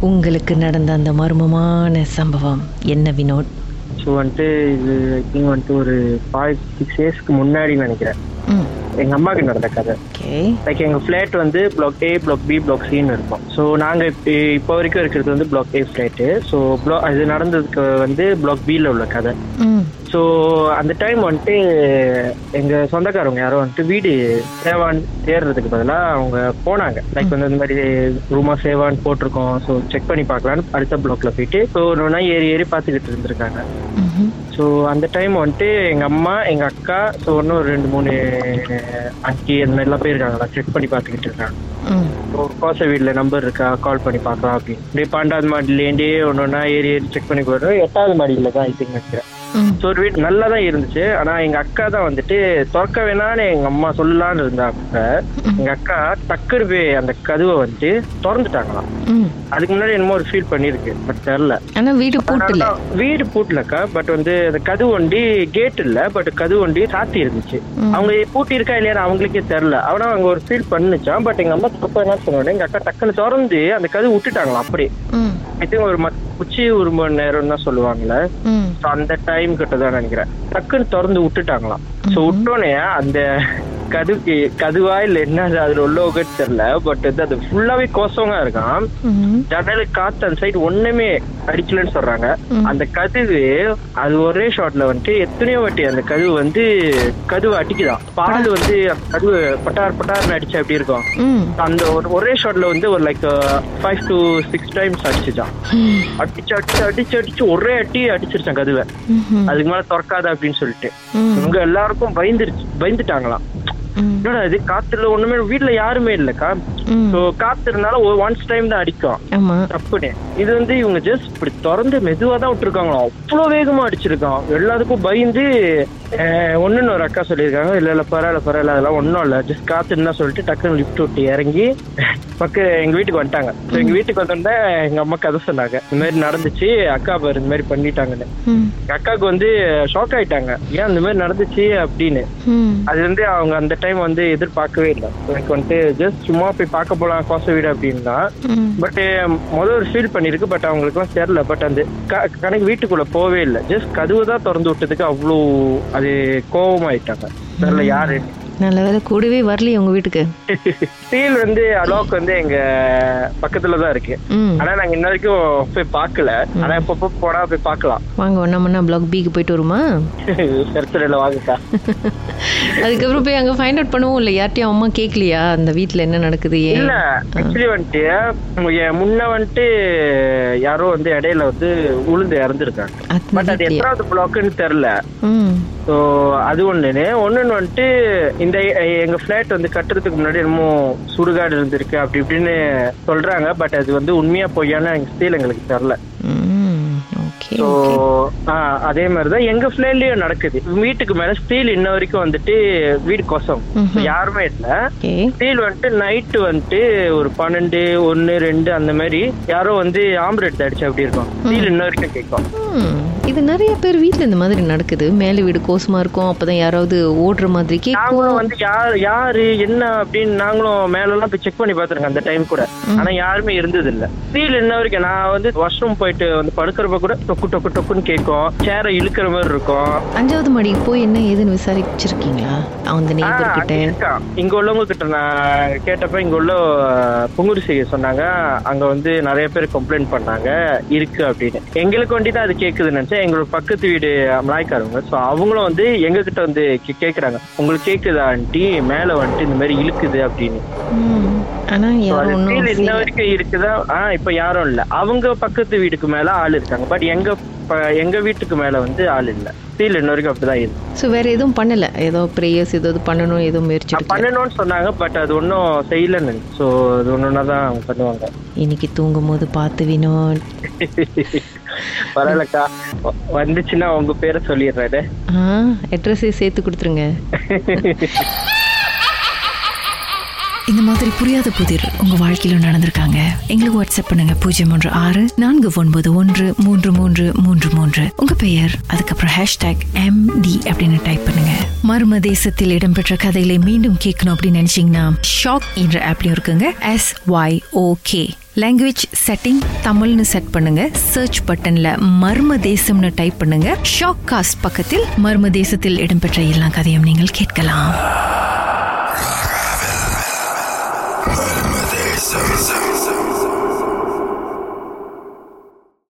உங்களுக்கு நடந்த அந்த மர்மமான சம்பவம் என்ன வினோத்? ஸோ வந்துட்டு இது ஐ திங்க் வந்துட்டு ஒரு ஃபைவ் சிக்ஸ் இயர்ஸ்க்கு முன்னாடி நினைக்கிறேன். ம். எங்க அம்மாவுக்கு நடந்த கதை. ஓகே. லைக் எங்க ஃபிளாட் வந்து block A block B block சின்னு இருக்கும். ஸோ நாங்க இப்ப- இப்போ வரைக்கும் இருக்கிறது வந்து பிளாக் ஏ ஃபிளாட்டு ஸோ பிளா அது நடந்ததுக்கு வந்து பிளாக் பியில் உள்ள கதை. ம். ஸோ அந்த டைம் வந்துட்டு எங்க சொந்தக்காரவங்க யாரோ வந்துட்டு வீடு சேவான் தேடுறதுக்கு பதிலாக அவங்க போனாங்க. லைக் வந்து இந்த மாதிரி ரூமா சேவான் போட்டிருக்கோம். ஸோ செக் பண்ணி பார்க்கலான்னு அடுத்த பிளாக்ல போயிட்டு ஸோ ஒன்று ஏறி ஏறி பார்த்துக்கிட்டு இருந்திருக்காங்க. ஸோ அந்த டைம் வந்துட்டு எங்க அம்மா எங்க அக்கா ஸோ இன்னும் ஒரு ரெண்டு மூணு அக்கி அந்த மாதிரிலாம் போயிருக்காங்களா செக் பண்ணி பார்த்துக்கிட்டு இருக்காங்க. கோச வீட்டில் நம்பர் இருக்கா? கால் பண்ணி பார்க்கலாம் அப்படின்னு. அப்படியே பன்னெண்டாவது மாடியிலேருந்தே ஒன்று ஒன்றா ஏறி ஏறி செக் பண்ணி போடுறோம் எட்டாவது மாடியில் தான் ஐ திங்க் நினைக்கிறேன். ஒரு வீடு நல்லா தான் இருந்துச்சு. ஆனா எங்க அக்கா தான் வந்துட்டு திறக்க வேணான்னு எங்க அம்மா சொல்லலான்னு இருந்தாங்க. எங்க அக்கா டக்குனு போய் அந்த கதவை வந்துட்டு திறந்துட்டாங்களாம். அதுக்கு முன்னாடி என்னமோ ஒரு ஃபீல் பண்ணிருக்கு பட் தெரில ஆனா வீடு பூட்டல. வீடு பூட்டலக்கா பட் வந்து அந்த கதவு வண்டி கேட் இல்ல பட் கதவு வண்டி சாத்தி இருந்துச்சு. அவங்க பூட்டி இருக்கா இல்லையா அவங்களுக்கே தெரியல. ஆனா அவங்க ஒரு ஃபீல் பண்ணுச்சான் பட் எங்க அம்மா தப்ப என்ன சொன்னோட எங்க அக்கா டக்குன்னு திறந்து அந்த கதவு விட்டுட்டாங்களாம் அப்படியே. ம். ஐ திங்க் ஒரு உச்சி ஒரு மணி நேரம் தான் சொல்லுவாங்கல்ல. அந்த டைம் கிட்ட தான் நினைக்கிறேன். டக்குன்னு திறந்து விட்டுட்டாங்களாம். ஸோ விட்டோன்னே அந்த கதுக்கு கதுவா இல்ல என்ன அது அதுல உள்ள தெரியல பட் வந்து அது ஃபுல்லாவே கோசவங்க இருக்கான் ஜன்னலுக்கு காத்து அந்த சைடு ஒண்ணுமே அடிக்கலன்னு சொல்றாங்க. அந்த கதவு அது ஒரே ஷாட்ல வந்துட்டு எத்தனையோ வாட்டி அந்த கதவு வந்து கதவு அடிக்குதான் பால் வந்து கதவு பட்டார் பட்டார்னு அடிச்சா எப்படி இருக்கும்? அந்த ஒரு ஷாட்ல வந்து ஒரு like five to six times அடிச்சுச்சான் அடிச்சு அடிச்சு அடிச்சு அடிச்சு ஒரே அடி அடிச்சிருச்சான் கதவை. அதுக்கு மேல திறக்காத அப்படின்னு சொல்லிட்டு. இவங்க எல்லாருக்கும் பயந்துருச்சு பயந்துட்டாங்களாம். என்னடா இது? காத்துல ஒண்ணுமே வீட்டுல யாருமே இல்லக்கா சோ காத்து இருந்தாலும் ஒன்ஸ் டைம் தான் அடிக்கும். ஆமா. தப்புனே. இது வந்து இவங்க ஜஸ்ட் இப்படி திறந்து மெதுவா தான் விட்டுருக்காங்களாம் அவ்வளவு வேகமா அடிச்சிருக்கான். எல்லாத்துக்கும் பயந்து ஒண்ணுன்னு ஒரு அக்கா சொல்லியிருக்காங்க. இல்ல இல்ல பரவாயில்ல பரவாயில்ல. அதெல்லாம் ஒண்ணும் இல்ல. ஜஸ்ட் காத்துன்னு தான் சொல்லிட்டு டக்குன்னு லிஃப்ட் விட்டு இறங்கி பக்க எங்க வீட்டுக்கு வந்துட்டாங்க. எங்க வீட்டுக்கு வந்தோடனே எங்க அம்மா கதை சொன்னாங்க. இந்த மாதிரி நடந்துச்சு. அக்கா பாரு இந்த மாதிரி பண்ணிட்டாங்கன்னு. எங்க அக்காவுக்கு வந்து ஷாக் ஆயிட்டாங்க. ஏன் இந்த மாதிரி நடந்துச்சு அப்படின்னு. அது வந்து அவங்க அந்த டைம் வந்து எதிர்பார்க்கவே இல்லை. எனக்கு வந்துட்டு ஜஸ்ட் சும்மா போய் பார்க்க போலாம் கோச வீடு அப்படின்னா பட் முதல் ஒரு ஃபீல் பண்ணிருக்கு பட் அவங்களுக்குலாம் தெரியல பட் அந்த கணக்கு வீட்டுக்குள்ள போவே இல்லை. ஜஸ்ட் கதவு தான் திறந்து விட்டதுக்கு அவ்வளோ அது கோபமாயிட்டாங்க தெரியல யாரு. நல்ல வேலை. கூடவே வரலையே உங்க வீட்டுக்கு? ஸ்டீல் வந்து அலோக் வந்து எங்க பக்கத்துல தான் இருக்கு. ஆனா நாங்க இன்ன வரைக்கும் போய் பார்க்கல. ஆனா இப்ப போனா போய் பார்க்கலாம். வாங்க ஒன்னா பிளாக் பிக்கு போயிட்டு வருமா? சர்ச்சரையில வாங்கக்கா அதுக்கப்புறம் போய் அங்க ஃபைண்ட் அவுட் பண்ணுவோம் இல்ல யார்ட்டையும் அம்மா கேட்கலையா அந்த வீட்ல என்ன நடக்குது இல்ல ஆக்சுவலி வந்துட்டு என் முன்ன வந்துட்டு யாரோ வந்து இடையில வந்து உளுந்து இறந்துருக்காங்க. பட் அது? எத்தனாவது பிளாக்னு தெரியல. ஸோ அது ஒன்று ஒண்ணுன்னு வந்துட்டு இந்த எங்கள் ஃப்ளாட் வந்து கட்டுறதுக்கு முன்னாடி என்னமோ சுடுகாடு இருந்திருக்கு அப்படி இப்படின்னு சொல்றாங்க. பட் அது வந்து உண்மையா பொய்யான எங்க ஸ்டீல் எங்களுக்கு தெரில ஸோ அதே மாதிரிதான் எங்க ஃபிளாட்லயும் நடக்குது. வீட்டுக்கு மேல ஸ்டீல் இன்ன வரைக்கும் வந்துட்டு வீடு கொசம். யாருமே இல்ல. ஸ்டீல் வந்துட்டு நைட்டு வந்துட்டு ஒரு பன்னெண்டு ஒன்னு ரெண்டு அந்த மாதிரி யாரோ வந்து ஆம்லெட் அடிச்சு அப்படி இருக்கும்? ஸ்டீல் இன்ன வரைக்கும் கேட்கும். இது நிறைய பேர் வீட்ல இந்த மாதிரி நடக்குது. மேல வீடு கோசமா இருக்கும். அப்பதான் யாராவது ஓடுற மாதிரி நாங்களும் வந்து யார் யாரு என்ன அப்படின்னு நாங்களும் மேல எல்லாம் போய் செக் பண்ணி பார்த்திருக்கோம் அந்த டைம் கூட. ஆனா யாருமே இருந்தது இல்ல ஸ்டீல் இன்ன வரைக்கும் நான் வந்து வாஷ்ரூம் போயிட்டு வந்து படுக்கிறப்ப கூட டொக்கு டொக்கு டொக்குன்னு கேட்கும். சேரை இழுக்கிற மாதிரி இருக்கும். அஞ்சாவது மாடிக்கு போய் என்ன ஏதுன்னு விசாரிச்சிருக்கீங்களா? அந்த அங்க கிட்ட. இங்க உள்ளவங்க கிட்ட நான் கேட்டப்ப இங்க உள்ள புங்குடு செய்ய சொன்னாங்க. அங்க வந்து நிறைய பேர் கம்ப்ளைண்ட் பண்ணாங்க. இருக்கு அப்படின்னு. எங்களுக்கு வண்டி தான் அது கேக்குதுன்னு நினைச்சேன். எங்களோட பக்கத்து வீடு மலாய்க்காரவங்க சோ அவங்களும் வந்து எங்க கிட்ட வந்து கேக்குறாங்க. உங்களுக்கு கேக்குதா ஆண்டி? மேல வந்துட்டு இந்த மாதிரி இழுக்குது அப்படின்னு. இன்ன வரைக்கும் இருக்குதா? ஆஹ் இப்ப யாரும் இல்ல. அவங்க பக்கத்து வீட்டுக்கு மேல ஆள் இருக்காங்க. பட் எங்க ப- எங்க வீட்டுக்கு மேல வந்து ஆள் இல்ல. ஃபீல் இன்ன வரைக்கும் அப்படிதான் இருக்கு. ஸோ வேற எதுவும் பண்ணல? ஏதோ ப்ரேயர்ஸ் ஏதாவது பண்ணணும் ஏதோ முயற்சி பண்ணணும்னு சொன்னாங்க பட் அது ஒன்றும் செய்யலன்னு. ஸோ அது ஒன்று தான் அவங்க பண்ணுவாங்க. இன்னைக்கு தூங்கும் போது பார்த்து வினோட் பரவாயில்லக்கா. வந்துச்சுன்னா உங்க பேரை சொல்லிடுறாரு ஆ அட்ரஸே சேர்த்து கொடுத்துருங்க. இந்த மாதிரி புரியாத புதிர் உங்க வாழ்க்கையில நடந்திருக்காங்க. எங்களுக்கு வாட்ஸ்அப் பண்ணுங்க. பூஜ்ஜியம் ஒன்று ஆறு நான்கு ஒன்பது ஒன்று மூன்று மூன்று மூன்று மூன்று. உங்க பெயர் அதுக்கப்புறம் ஹேஷ்டாக் எம் டி அப்படின்னு டைப் பண்ணுங்க. மர்ம தேசத்தில் இடம்பெற்ற கதைகளை மீண்டும் கேட்கணும் அப்படின்னு நினைச்சீங்கன்னா ஷாக் என்ற ஆப்லயும் இருக்குங்க. S Y okay language setting தமிழ்னு செட் பண்ணுங்க. சர்ச் பட்டன்ல மர்ம தேசம்னு டைப் பண்ணுங்க. ஷாக் காஸ்ட் பக்கத்தில் மர்ம தேசத்தில் இடம்பெற்ற எல்லா கதையும் நீங்கள் கேட்கலாம். Zero, zero, zero.